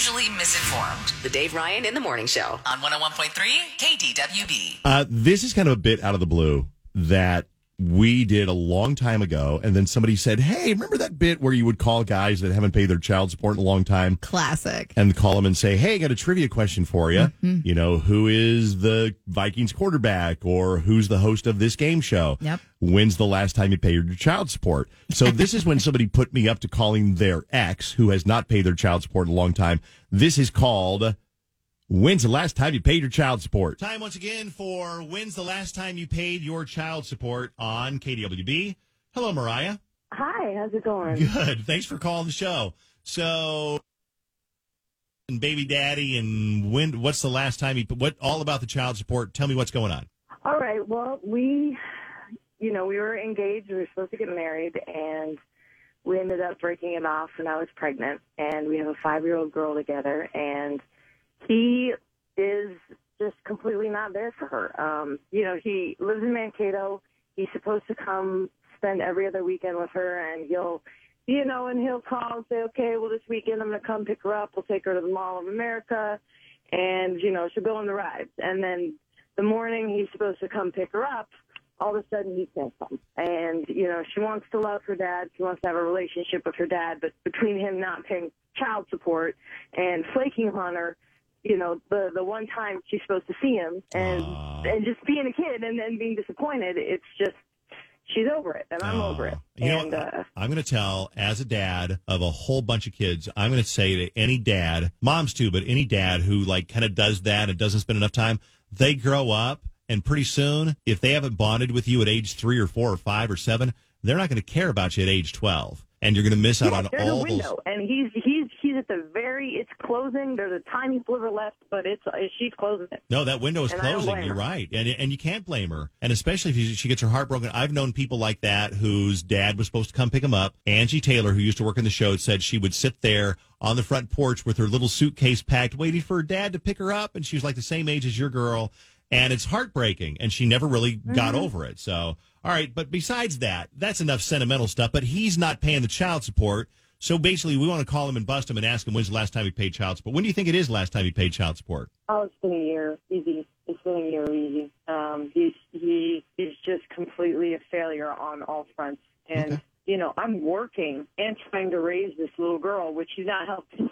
Always hungry and usually misinformed. The Dave Ryan in the Morning Show on 101.3 KDWB. Uh, this is kind of a bit out of the blue that we did a long time ago, and then somebody said, "Hey, remember that bit where you would call guys that haven't paid their child support in a long time, Classic. and call them and say, "Hey, I got a trivia question for you. Mm-hmm. You know, who is the Vikings quarterback, or who's the host of this game show? Yep. When's the last time you paid your child support?" So this is when somebody put me up to calling their ex, who has not paid their child support in a long time. This is called. When's the last time you paid your child support? Time once again for when's the last time you paid your child support on KDWB. Hello, Mariah. Hi, how's it going? Good. Thanks for calling the show. So, and baby daddy, and when? What's the last time you? What all about the child support? Tell me what's going on. All right, well, we, you know, we were engaged, we were supposed to get married, and we ended up breaking it off when I was pregnant, and we have a five year old girl together, and he is just completely not there for her. Um, you know, he lives in Mankato. He's supposed to come spend every other weekend with her, and he'll, you know, and he'll call and say, okay, well, this weekend I'm going to come pick her up. We'll take her to the Mall of America, and, you know, she'll go on the rides. And then the morning he's supposed to come pick her up, all of a sudden he can't come. And, you know, she wants to love her dad. She wants to have a relationship with her dad, but between him not paying child support and flaking on her, you know, the the one time she's supposed to see him and Aw. and just being a kid and then being disappointed, it's just she's over it and I'm over it. You know, uh, I'm going to tell as a dad of a whole bunch of kids. I'm going to say to any dad, moms too, but any dad who like kind of does that and doesn't spend enough time, they grow up and pretty soon, if they haven't bonded with you at age three or four or five or seven, they're not going to care about you at age 12, and you're going to miss out yeah, on there's a all window, those. and he's he's he's at the very. It's closing. There's a tiny sliver left, but it's uh, she's closing it. No, that window is And closing. You're right, and and you can't blame her. And especially if she, gets her heart broken. I've known people like that whose dad was supposed to come pick them up. Angie Taylor, who used to work in the show, said she would sit there on the front porch with her little suitcase packed, waiting for her dad to pick her up, and she was like the same age as your girl. And it's heartbreaking, and she never really got Mm-hmm. over it. So, all right, but besides that, that's enough sentimental stuff. But he's not paying the child support. So basically, we want to call him and bust him and ask him when's the last time he paid child support. When do you think it is the last time he paid child support? Oh, it's been a year. Easy. It's been a year. Easy. Um, he's he is just completely a failure on all fronts. And Okay. you know, I'm working and trying to raise this little girl, which he's not helping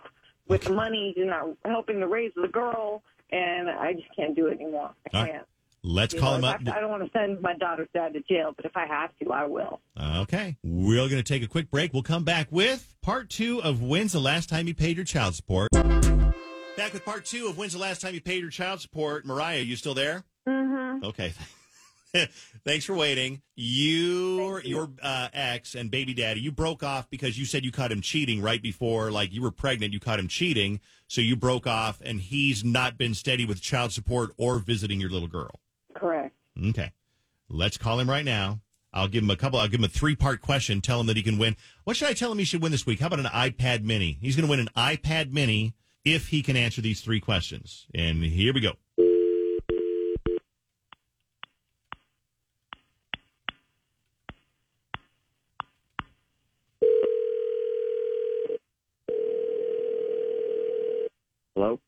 with money. He's not helping to raise the girl, and I just can't do it anymore. I All right. Can't. Let's You call know, him up. I, I don't want to send my daughter's dad to jail, but if I have to, I will. Okay. We're going to take a quick break. We'll come back with part two of when's the last time you paid your child support. Back with part two of when's the last time you paid your child support. Mariah, you still there? Mm-hmm. Okay. Thanks for waiting. You, your uh, ex and baby daddy, you broke off because you said you caught him cheating right before, like you were pregnant. You caught him cheating, so you broke off, and he's not been steady with child support or visiting your little girl. Correct. Okay. Let's call him right now. I'll give him a couple. I'll give him a three part question. Tell him that he can win. What should I tell him he should win this week? How about an iPad mini? He's going to win an iPad mini if he can answer these three questions. And here we go. Hello?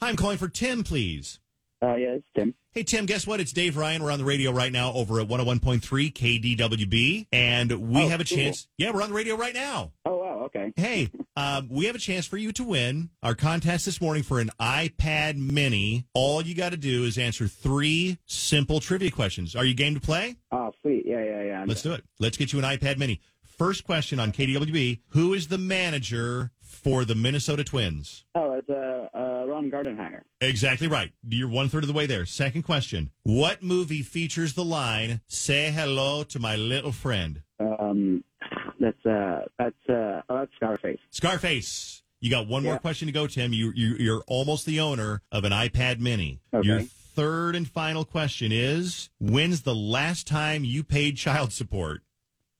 Hi, I'm calling for Tim, please. Uh, yeah, it's Tim. Hey, Tim, guess what? It's Dave Ryan. We're on the radio right now over at 101.3 KDWB. And we Oh, have a cool. chance. Yeah, we're on the radio right now. Oh, wow, okay. Hey, um, we have a chance for you to win our contest this morning for an iPad mini. All you got to do is answer three simple trivia questions. Are you game to play? Oh, sweet. Yeah, yeah, yeah. I'm- Let's do it. Let's get you an iPad mini. First question on KDWB Who is the manager for the Minnesota Twins? Oh, it's uh, uh, Ron Gardenhire. Exactly right. You're one third of the way there. Second question What movie features the line, say hello to my little friend? Um, that's, uh, that's, uh, oh, that's Scarface. Scarface. You got one more question to go, Tim. You, you you're almost the owner of an iPad Mini. Okay. Your third and final question is: When's the last time you paid child support?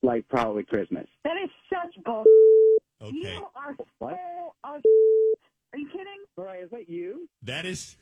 Like probably Christmas. That is such bull. Okay, You are What? so of Are you kidding? Mariah, is that you? that is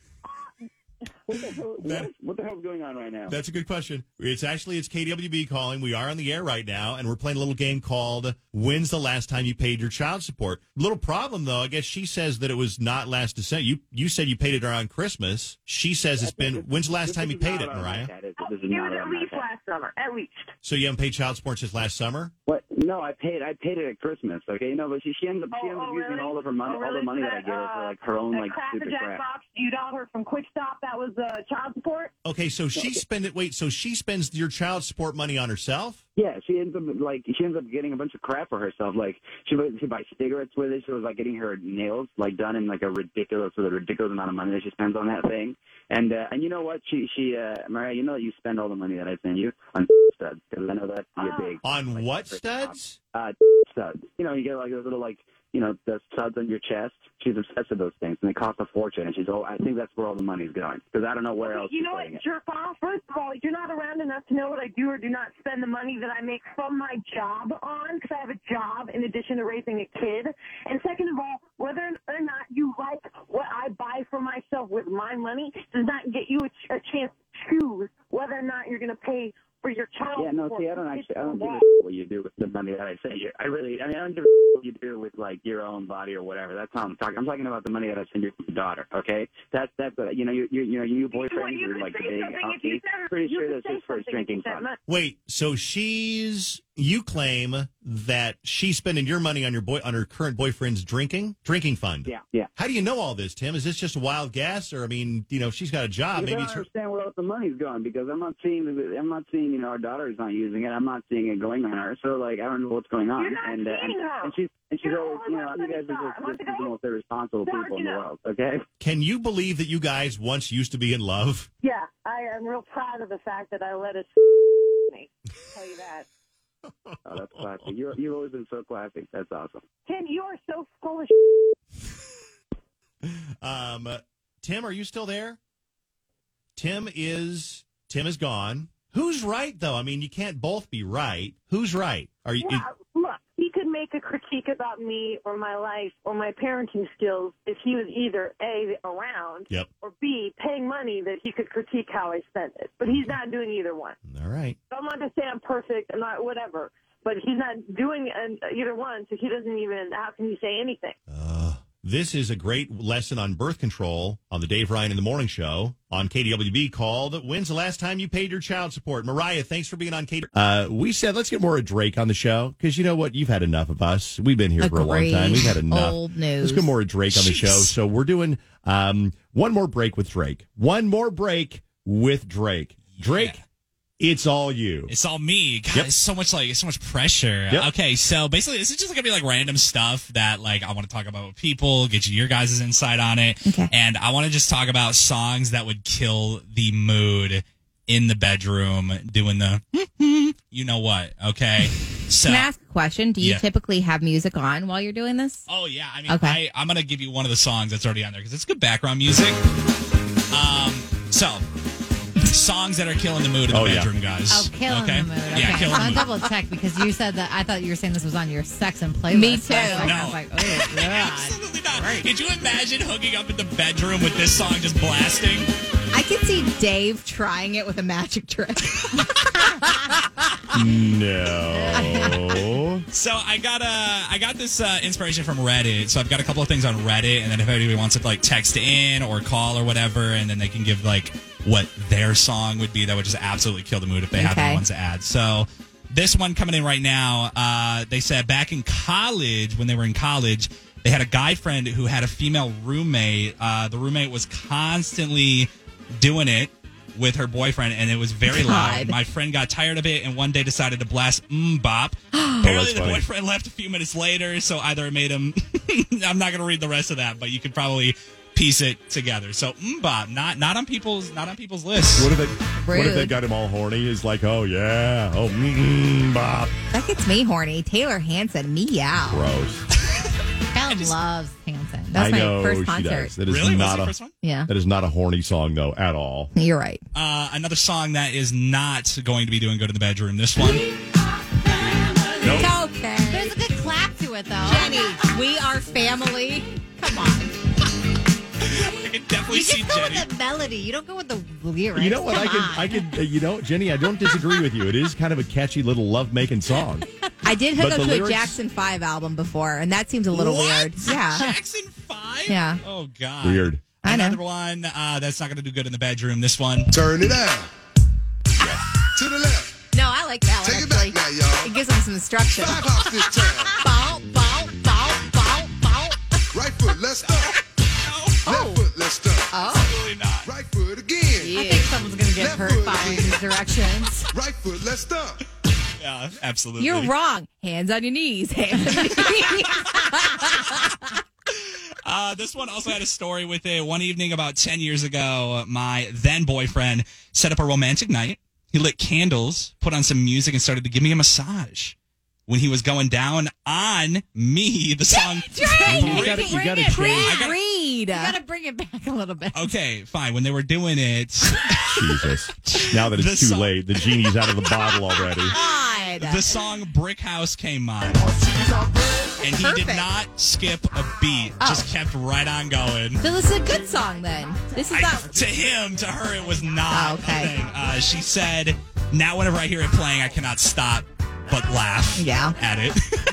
What the, hell, That- what, what the hell's going on right now? that's a good question. It's actually it's KWB calling. We are on the air right now, and we're playing a little game called "When's the last time you paid your child support?" Little problem though. I guess she says that it was not last December. You you said you paid it around Christmas. She says it's been. When's the last time you paid not it, around Mariah? my dad, is it? This it is not was at around my least dad. last summer. At least. So you haven't paid child support since last summer? What? No, I paid. I paid it at Christmas. Okay, no, but she she ends up she Oh, ends up oh, using really? all of her money, Oh, all the money So that I gave her for uh, like her own that like Cracker stupid Jack crap. box you got her from Quick Stop. That was uh, child support. Okay, so she spend it. Wait, so she spends your child support money on herself? Yeah, she ends up like she ends up getting a bunch of crap for herself. Like she would she buy cigarettes with it. She was like getting her nails like done in like a ridiculous with a ridiculous amount of money that she spends on that thing. And uh, and you know what? She she uh Mariah, you know that you spend all the money that I send you on studs because I know that you're Oh. big. On like, what studs? Uh, studs. You know, you get like those little like you know the studs on your chest. She's obsessed with those things, and they cost a fortune. And she's oh, I think that's where all the money's going because I don't know where else. you know what, putting it. jerk off? First of all, you're not around enough to know what I do or do not spend the money that I make from my job on because I have a job in addition to raising a kid. And second of all, whether or not you like what I buy for myself with my money does not get you a, ch- a chance to choose whether or not you're going to pay for your child. Yeah, no, see, I don't actually, I don't give a shit what you do with the money that I send you. I really, I mean, I don't give a shit what you do with like your own body or whatever. That's how I'm talking. I'm talking about the money that I send your daughter. Okay, that's that's what you know. You you you know, you Well, boyfriend, you you're like the big something if you uncle. said- Pretty you sure that's just for his something drinking said fund. money. Wait, so she's you claim that she's spending your money on your boy on her current boyfriend's drinking drinking fund. Yeah, yeah. How do you know all this, Tim? Is this just a wild guess, or I mean, you know, she's got a job. Because I Maybe don't it's her. understand where else the money's going because I'm not seeing I'm not seeing you know our daughter's not using it. I'm not seeing it going on her. So like I don't know what's going on. You're not and, uh, and her. and she's and she's You're always you know you guys are just, Want just the go? most irresponsible Start, people in the world. Okay. Can you believe that you guys once used to be in love? Yeah, I am real proud of the fact that I let us me. Tell you that. Oh, that's classy. You're, you've always been so classy. That's awesome. Tim, you are so full of Um, Tim, are you still there? Tim is Tim is gone. Who's right though? I mean, you can't both be right. Who's right? Are you? Yeah, look, he could critique about me or my life or my parenting skills if he was either A, around, Yep. or B, paying money that he could critique how I spent it. But he's not doing either one. All right. So I'm not to say I'm perfect, I'm not whatever. But he's not doing either one, so he doesn't even, how can he say anything? Uh, this is a great lesson on birth control on the Dave Ryan in the Morning Show on KDWB called When's the Last Time You Paid Your Child Support? Mariah, thanks for being on KD. Uh, we said let's get more of Drake on the show because you know what? You've had enough of us. We've been here for a long time. We've had enough. Old news. Let's get more of Drake on the show. So we're doing um, one more break with Drake. One more break with Drake. Drake, it's all you. It's all me. God, Yep. it's so much like it's so much pressure. Yep. Okay, so basically, this is just gonna be like random stuff that like I want to talk about with people, get you your guys' insight on it, Okay. and I want to just talk about songs that would kill the mood in the bedroom, doing the you know what? Okay, so. Can I ask a question? Do you Yeah. typically have music on while you're doing this? Oh yeah, I mean, Okay. I, I'm gonna give you one of the songs that's already on there because it's good background music. Um, so songs that are killing the mood in the Oh, yeah. bedroom, guys. Oh, killing okay? the mood. Okay. Yeah, I killing want the to mood. double check because you said that I thought you were saying this was on your sex and playlist. Me So I was too. like- I No. was like, oh, God. Absolutely not. Could you imagine hooking up in the bedroom with this song just blasting? I could see Dave trying it with a magic trick. No. So I got uh, I got this uh, inspiration from Reddit. So I've got a couple of things on Reddit, and then if anybody wants to like text in or call or whatever, and then they can give like what their song would be, that would just absolutely kill the mood if they have Okay. any ones to add. So this one coming in right now, uh, they said back in college when they were in college. They had a guy friend who had a female roommate. Uh, the roommate was constantly doing it with her boyfriend, and it was very loud. God. My friend got tired of it, and one day decided to blast "Mm Bop." Apparently, that's the funny. boyfriend left a few minutes later, so either it made him. I'm not going to read the rest of that, but you could probably piece it together. So "Mm Bop," not not on people's not on people's lists. What if it? What if they got him all horny? He's like, oh yeah, oh mm, bop, that gets me horny. Taylor Hanson, meow. gross. Kelly Ellen loves Hanson. That's I my know first she concert. does. That is Really? Not it a first one? Yeah. that is not a horny song though at all. You're right. Uh, another song that is not going to be doing good in the bedroom. This one. Nope. Okay. There's a good clap to it, though. Jenny, we are family. Come on. I can definitely You see just go Jenny. with the melody. You don't go with the lyrics. You know what? I Come could, on. I could, uh, you know, Jenny, I don't disagree with you. It is kind of a catchy little love making song. I did hook But up to lyrics- a Jackson 5 album before, and that seems a little What? weird. Yeah. Jackson Five. Yeah. Oh God. Weird. I know. Another one uh, that's not going to do good in the bedroom. This one. Turn it down. To the left. No, I like that one, Take it back now, y'all. It gives them some instruction. Five hops this time. Bow, bow, bow, bow, bow. Right foot, let's start. Hurt foot following these directions. Right foot, let's start. Yeah, absolutely. You're wrong. Hands on your knees. Hands on your knees. Uh, this one also had a story with it. One evening about 10 years ago, my then boyfriend set up a romantic night. He lit candles, put on some music, and started to give me a massage. When he was going down on me, the song. You gotta, you gotta change. I got- Read. You got to bring it back a little bit. Okay, fine. When they were doing it, Jesus. Now that it's The too song- late, the genie's out of the bottle already. God. the song Brick House came on. And he did Perfect. not skip a beat, just kept right on going. So this is a good song then. This is I, not. to him, to her, it was not Oh, okay. a thing. Uh, she said, "Now, whenever I hear it playing, I cannot stop but laugh Yeah. at it."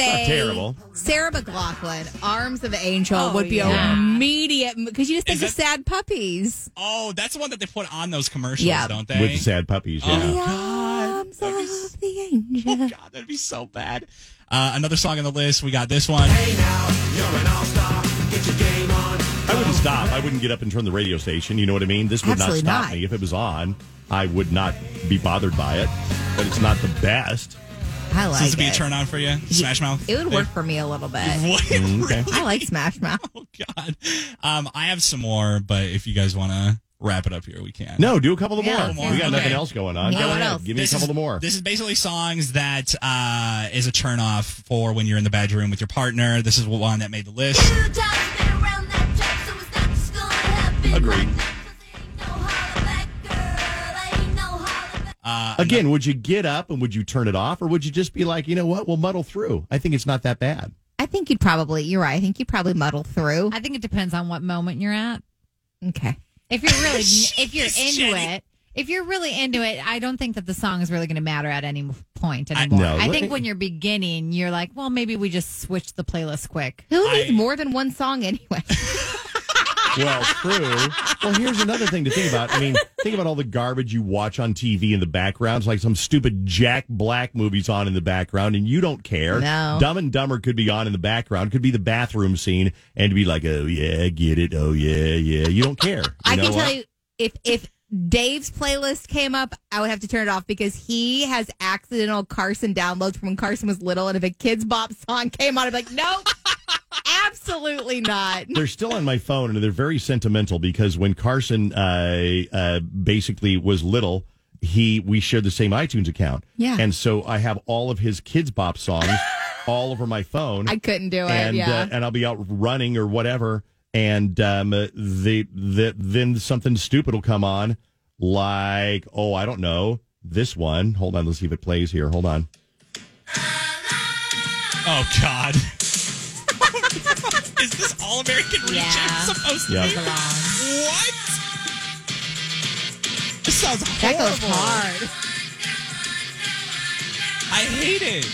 I would say terrible. Sarah McLachlan, Arms of an Angel, Oh, would be yeah. immediate because you just think Is of sad puppies. oh, that's the one that they put on those commercials, Yeah. don't they? With sad puppies, yeah. Oh, The God. Arms That'd be of the Angel. Oh, God, that'd be so bad. Uh, another song on the list. We got this one. Hey now, you're an all star. Get your game on. I wouldn't stop. I wouldn't get up and turn the radio station. You know what I mean? This would Absolutely not stop not. me. If it was on, I would not be bothered by it. But it's not the best. I So like this would be a it. turn on for you? Smash Mouth? It would work for me a little bit. What? Okay. I like Smash Mouth. Oh, God. Um, I have some more, but if you guys want to wrap it up here, we can. No, do a couple of Yeah, more. yeah. We got nothing Okay. else going on. Yeah, Go what ahead. else? Give me This a couple is, of more. This is basically songs that uh, is a turn off for when you're in the bedroom with your partner. This is one that made the list. Agreed. Uh, Again, would you get up and would you turn it off, or would you just be like, you know what, we'll muddle through? I think it's not that bad. I think you'd probably. You're right. I think you'd probably muddle through. I think it depends on what moment you're at. Okay. If you're really, if you're into Jenny. it, if you're really into it, I don't think that the song is really going to matter at any point I- anymore. No, I, think me- when you're beginning, you're like, well, maybe we just switch the playlist quick. Who I- needs more than one song anyway? Well, true. Well, here's another thing to think about. I mean, think about all the garbage you watch on TV in the background. It's like some stupid Jack Black movies on in the background, and you don't care. No. Dumb and Dumber could be on in the background. Could be the bathroom scene, and be like, "Oh yeah, get it. Oh yeah, yeah." You don't care. You I can tell what? you if if Dave's playlist came up, I would have to turn it off because he has accidental Carson downloads from when Carson was little, and if a Kidz Bop song came on, I'd be like, nope, absolutely not. they're still on my phone and they're very sentimental because when Carson uh, uh, basically was little, he we shared the same iTunes account. Yeah. and so I have all of his Kidz Bop songs all over my phone. I couldn't do it. and yeah. uh, and I'll be out running or whatever, and um, the the then something stupid will come on, like oh I don't know this one. Hold on, let's see if it plays here. Hold on. Oh God. is this All American Reject Yeah. supposed to Yeah. be? What? This sounds that horrible. goes hard. I hate it.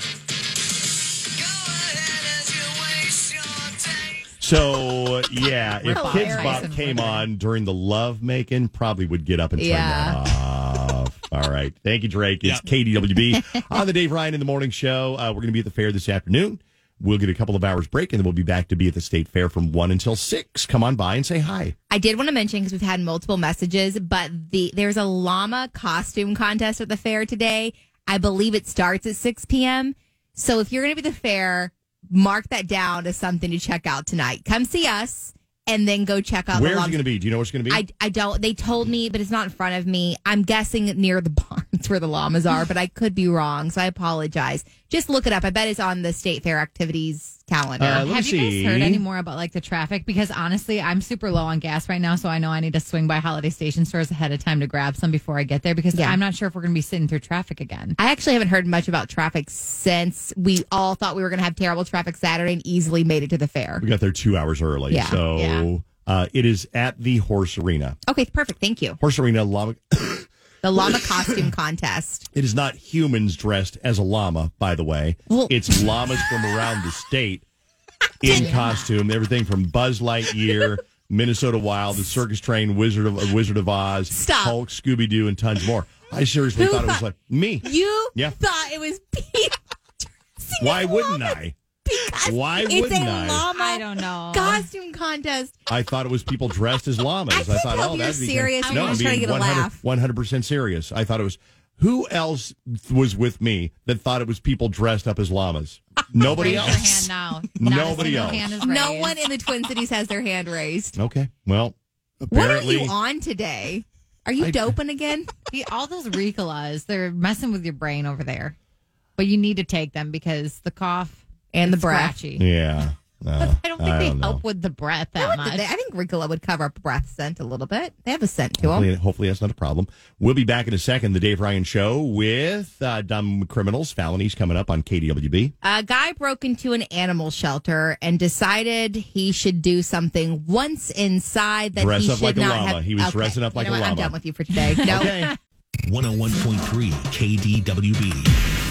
So yeah, if Hilarious. Kidz Bop came on during the love making, probably would get up and turn Yeah. that off. All right, thank you, Drake. It's KDWB on the Dave Ryan in the Morning Show. Uh, we're going to be at the fair this afternoon. We'll get a couple of hours break, and then we'll be back to be at the state fair from one until six. Come on by and say hi. I did want to mention because we've had multiple messages, but the there's a llama costume contest at the fair today. I believe it starts at 6 p.m. So if you're going to be at the fair, mark that down as something to check out tonight. Come see us and then go check out Where's it going to be? Do you know where it's going to be? I, I don't. They told me, but it's not in front of me. I'm guessing near the barns where the llamas are, but I could be wrong, so I apologize. Just look it up. I bet it's on the state fair activities calendar. Uh, let me Have you guys heard any more about like the traffic? Because honestly, I'm super low on gas right now, so I know I need to swing by Holiday Station stores ahead of time to grab some before I get there because Yeah. I'm not sure if we're going to be sitting through traffic again. I actually haven't heard much about traffic since we all thought we were going to have terrible traffic Saturday and easily made it to the fair. We got there two hours early. Yeah. So Yeah. Uh, it is at the Horse Arena. Okay, perfect. Thank you. Horse Arena llama. The llama costume contest. It is not humans dressed as a llama, by the way. Well- it's llamas from around the state in costume. Everything from Buzz Lightyear, Minnesota Wild, the Circus Train, Wizard of uh, Wizard of Oz, Stop. Hulk, Scooby Doo, and tons more. I seriously Who thought it was thought- like me. You Yeah. thought it was Pete. Why wouldn't I? Because Why it's wouldn't a I? llama I don't know. costume contest. I thought it was people dressed as llamas. I can't thought, tell oh, if you're that'd be serious kind or no, you're I'm just trying to being get a laugh. 100 percent serious. I thought it was. Who else was with me that thought it was people dressed up as llamas? Nobody Raise else. your hand now. Not a Nobody single else. Hand is No raised. one in the Twin Cities has their hand raised. Okay. Well, What are you on today? Are you I- doping again? See, all those Ricolas, they're messing with your brain over there. But you need to take them because the cough And the it's breath. scratchy. Yeah. Uh, I don't think they know. help with the breath I, that would- much. I think Ricola would cover up breath scent a little bit. They have a scent to them. Hopefully, hopefully that's not a problem. We'll be back in a second. The Dave Ryan Show with uh, dumb criminals, felonies coming up on KDWB. A guy broke into an animal shelter and decided he should do something once inside that Dress he up should like a not llama. have. He was dressing up like you know a what? I'm llama. done with you for today. No. Okay. 101.3 KDWB.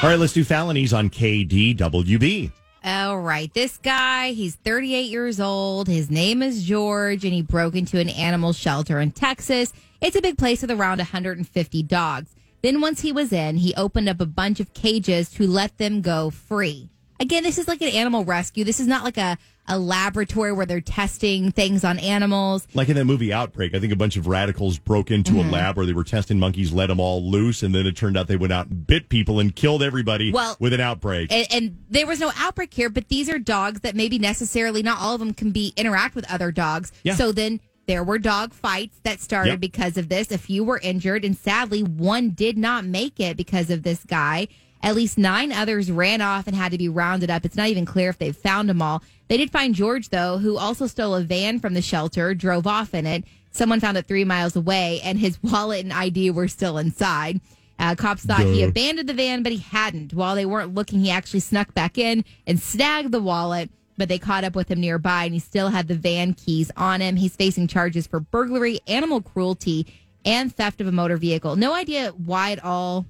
All right, let's do felonies on KDWB. All right. This guy, he's 38 years old. His name is George, and he broke into an animal shelter in Texas. It's a big place with around 150 dogs. Then, once he was in, he opened up a bunch of cages to let them go free. Again, this is like an animal rescue. This is not like a, a laboratory where they're testing things on animals. Like in that movie Outbreak, I think a bunch of radicals broke into Mm-hmm. a lab where they were testing monkeys, let them all loose, and then it turned out they went out and bit people and killed everybody Well, with an outbreak. And, and there was no outbreak here, but these are dogs that maybe necessarily not all of them can be interact with other dogs. Yeah. So then there were dog fights that started Yep. because of this. A few were injured, and sadly, one did not make it because of this guy. At least nine others ran off and had to be rounded up. It's not even clear if they've found them all. They did find George, though, who also stole a van from the shelter, drove off in it. Someone found it three miles away, and his wallet and ID were still inside. Uh, cops thought he abandoned the van, but he hadn't. While they weren't looking, he actually snuck back in and snagged the wallet. But they caught up with him nearby, and he still had the van keys on him. He's facing charges for burglary, animal cruelty, and theft of a motor vehicle. No idea why at all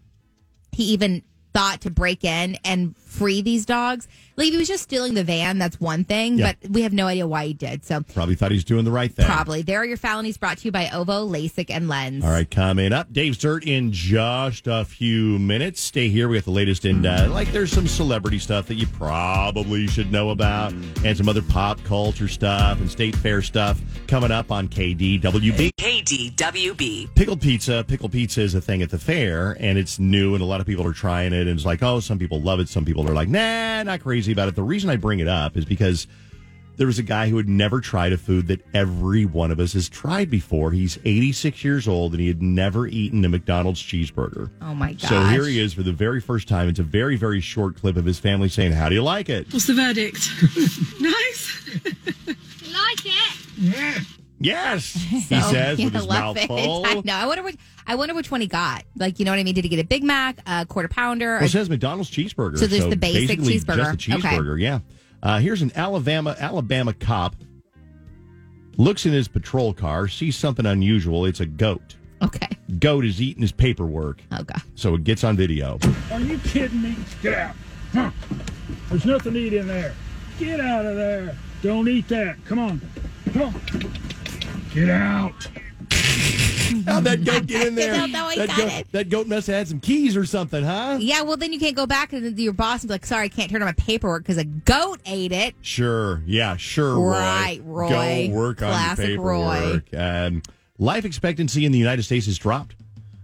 he even thought to break in and free these dogs. Like if he was just stealing the van, that's one thing, Yeah. but we have no idea why he did. So Probably thought he's doing the right thing. probably there are your felonies brought to you by Ovo, LASIK, and Lens. All right, coming up, Dave's Dirt in just a few minutes. Stay here. We got the latest in, uh, like, there's some celebrity stuff that you probably should know about, and some other pop culture stuff and state fair stuff coming up on KDWB. KDWB. Pickled pizza. Pickled pizza is a thing at the fair, and it's new, and a lot of people are trying it. And it's like, oh, some people love it, some people are like, nah, not crazy about it. The reason I bring it up is because there was a guy who had never tried a food that every one of us has tried before. He's 86 years old, and he had never eaten a McDonald's cheeseburger. Oh my gosh. So here he is for the very first time. It's a very, very short clip of his family saying, How do you like it? What's the verdict? nice. like it? Yes, he So, says yeah, with his I mouth it. full. I know. I wonder which. I wonder which one he got. Like, you know what I mean? Did he get a Big Mac, a quarter pounder? Well, it says McDonald's cheeseburger. So there's the basic basically cheeseburger. Just a Okay. cheeseburger, yeah. Uh, here's an Alabama Alabama cop looks in his patrol car, sees something unusual. It's a goat. okay. Goat is eating his paperwork, Oh god. so it gets on video. Are you kidding me? Get out. Huh. There's nothing to eat in there. Get out of there. Don't eat that. Come on. Come on. Get out. How'd that goat get in there? don't know that, got goat, it. that goat must have had some keys or something, huh? Yeah. Well, then you can't go back and your boss and be like, "Sorry, I can't turn on my paperwork because a goat ate it." Sure. Yeah, sure, Roy. Right, Roy. Go work Classic on your Roy. paperwork. Um, life expectancy in the United States has dropped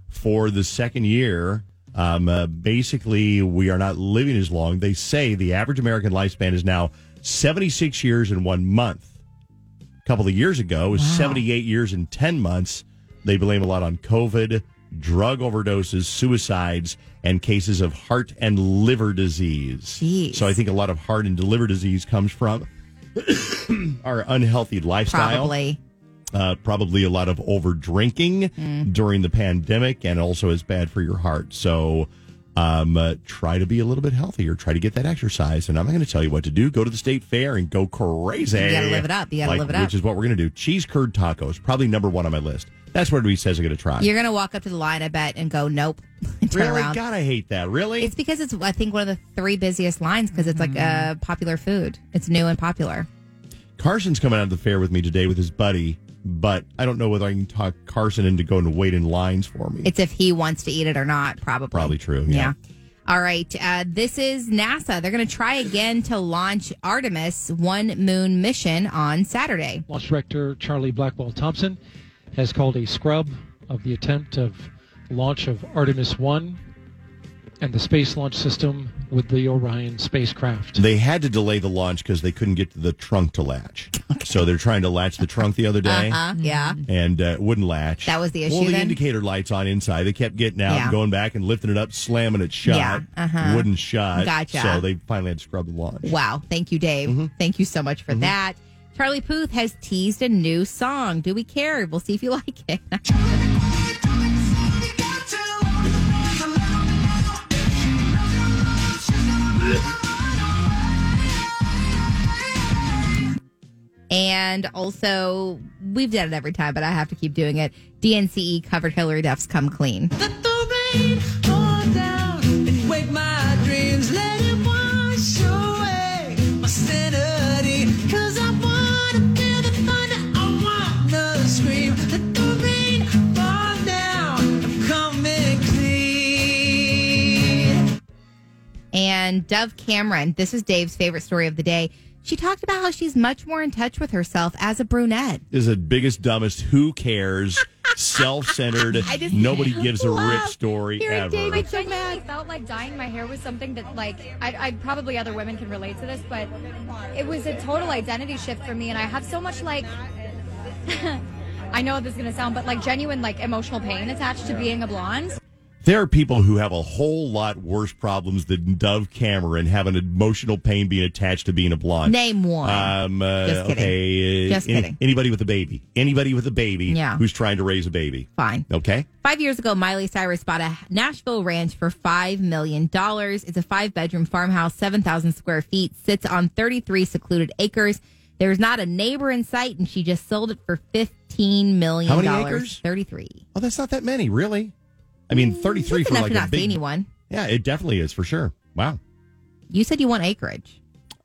for the second year. Um, uh, basically, we are not living as long. They say the average American lifespan is now 76 years and one month. A couple of years ago, it was 78 years and 10 months. They blame a lot on COVID, drug overdoses, suicides, and cases of heart and liver disease. Jeez. So I think a lot of heart and liver disease comes from our unhealthy lifestyle. Probably. Uh, probably a lot of over drinking Mm. during the pandemic and also is bad for your heart. So um, uh, try to be a little bit healthier. Try to get that exercise. And I'm not going to tell you what to do. Go to the state fair and go crazy. You gotta live it up. You gotta Like, live it up. Which is what we're going to do. Cheese curd tacos, probably number one on my list. That's what he says I'm going to try. You're going to walk up to the line, I bet, and go, nope. and turn really? around. God, I hate that. Really? It's because it's, I think, one of the three busiest lines because it's like a popular food. It's new and popular. Carson's coming out of the fair with me today with his buddy, but I don't know whether I can talk Carson into going to wait in lines for me. It's if he wants to eat it or not, probably. Probably true. Yeah. All right. Uh, this is NASA. They're going to try again to launch Artemis one moon mission on Saturday. Launch Director Charlie Blackwell Thompson has called a scrub of the attempt of launch of Artemis 1 and the Space Launch System with the Orion spacecraft. They had to delay the launch because they couldn't get the trunk to latch. So they're trying to latch the trunk the other day. Uh-huh. Yeah. And uh, wouldn't latch. That was the issue Well, the then? indicator lights on inside. They kept getting out Yeah. and going back and lifting it up, slamming it shut. Yeah, uh-huh. Wouldn't shut. Gotcha. So they finally had to scrub the launch. Wow. Thank you, Dave. Mm-hmm. Thank you so much for that. Charlie Puth has teased a new song. Do we care? We'll see if you like it. And also, we've done it every time, but I have to keep doing it. DNCE covered Hilary Duff's Come Clean. And Dove Cameron, this is Dave's favorite story of the day. She talked about how she's much more in touch with herself as a brunette. Is the biggest, dumbest, who cares, self centered, nobody gives a rip love story ever. I so genuinely felt like dyeing my hair was something that, like, I, I probably other women can relate to this, but it was a total identity shift for me, and I have so much like. I know this is gonna sound, but like genuine, like emotional pain attached to being a blonde. There are people who have a whole lot worse problems than Dove Cameron having an emotional pain being attached to being a blonde. Name one. Um, uh, Just kidding. Okay. uh, Just any- kidding. Anybody with a baby. Anybody with a baby Yeah. who's trying to raise a baby. Fine. Okay. Five years ago, Miley Cyrus bought a Nashville ranch for $5 million. It's a five bedroom farmhouse, 7,000 square feet, sits on 33 secluded acres. There's not a neighbor in sight, and she just sold it for $15 million. How many acres? 33. Oh, that's not that many, really. I mean, 33 That's for like a not big. anyone. Yeah, it definitely is for sure. Wow. You said you want acreage.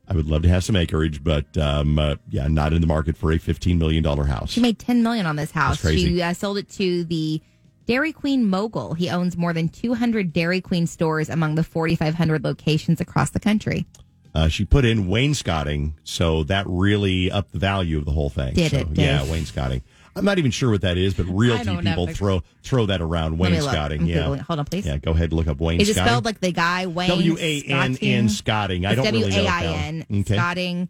I would love to have some acreage, but um, uh, yeah, not in the market for a $15 million house. She made 10 million on this house. That's crazy. She uh, sold it to the Dairy Queen mogul. He owns more than 200 Dairy Queen stores among the 4,500 locations across the country. Uh, she put in wainscoting, so that really upped the value of the whole thing. Did So, it, Dave? Yeah, wainscoting. I'm not even sure what that is, but realty don't people the- throw throw that around. Let me. Wainscoting. Yeah. Googling. Hold on, please. Yeah, go ahead and look up Wayne. Is it spelled like the guy Wayne? W A N N Scotting? I don't really know. W a i n Scotting.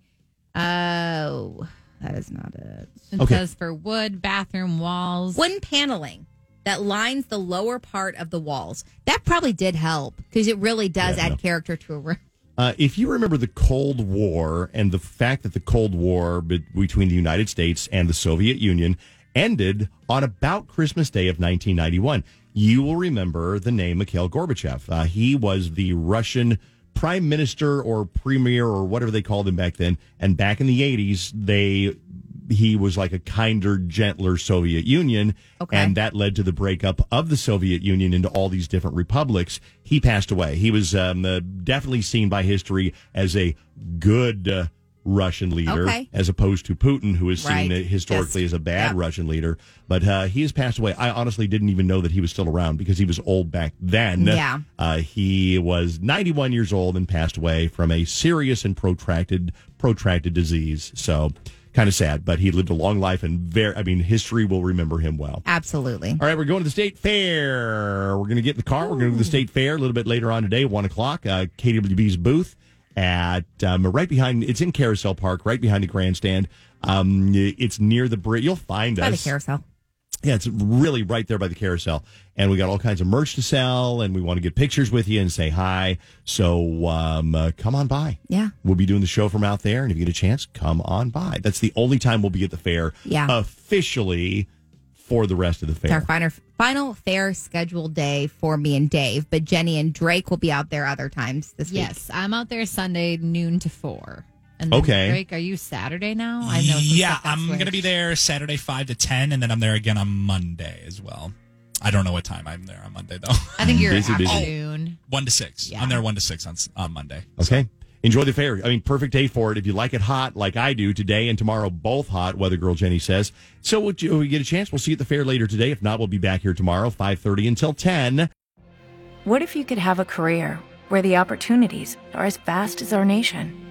Oh, that is not it. It Okay. says for wood, bathroom walls. Wooden paneling that lines the lower part of the walls. That probably did help because it really does Yeah, add no. character to a room. Uh, if you remember the Cold War and the fact that the Cold War be- between the United States and the Soviet Union ended on about Christmas Day of 1991, you will remember the name Mikhail Gorbachev. Uh, he was the Russian prime minister or premier or whatever they called him back then. And back in the 80s, they he was like a kinder, gentler Soviet Union. Okay. And that led to the breakup of the Soviet Union into all these different republics. He passed away. He was um, uh, definitely seen by history as a good uh, Russian leader, Okay. as opposed to Putin, who is seen Right. uh, historically Yes. as a bad Yep. Russian leader. But uh, he has passed away. I honestly didn't even know that he was still around because he was old back then. Yeah. Uh, he was 91 years old and passed away from a serious and protracted protracted disease. So kind of sad, but he lived a long life and very. I mean, history will remember him well. Absolutely. All right, we're going to the state fair. We're going to get in the car. We're going to the state fair a little bit later on today, one o'clock. Uh, KWB's booth at um, right behind. It's in Carousel Park, right behind the grandstand. Um, it's near the bridge. You'll find us. By the carousel. Yeah, it's really right there by the carousel. And we got all kinds of merch to sell, and we want to get pictures with you and say hi. So um, uh, come on by. Yeah. We'll be doing the show from out there, and if you get a chance, come on by. That's the only time we'll be at the fair Yeah. officially for the rest of the It's our fair. final, final fair scheduled day for me and Dave, but Jenny and Drake will be out there other times this week. Yes, I'm out there Sunday noon to four. And then, Okay. Drake, are you Saturday now? I know. some yeah, I'm going to be there Saturday 5 to 10, and then I'm there again on Monday as well. I don't know what time I'm there on Monday, though. I think you're Busy, busy. afternoon. 1 to 6. I'm there 1 to 6 on, on Monday. Okay. Enjoy the fair. I mean, perfect day for it. If you like it hot, like I do today and tomorrow, both hot. Weather girl Jenny says. So, would you, we get a chance? We'll see you at the fair later today. If not, we'll be back here tomorrow, five thirty until ten. What if you could have a career where the opportunities are as vast as our nation,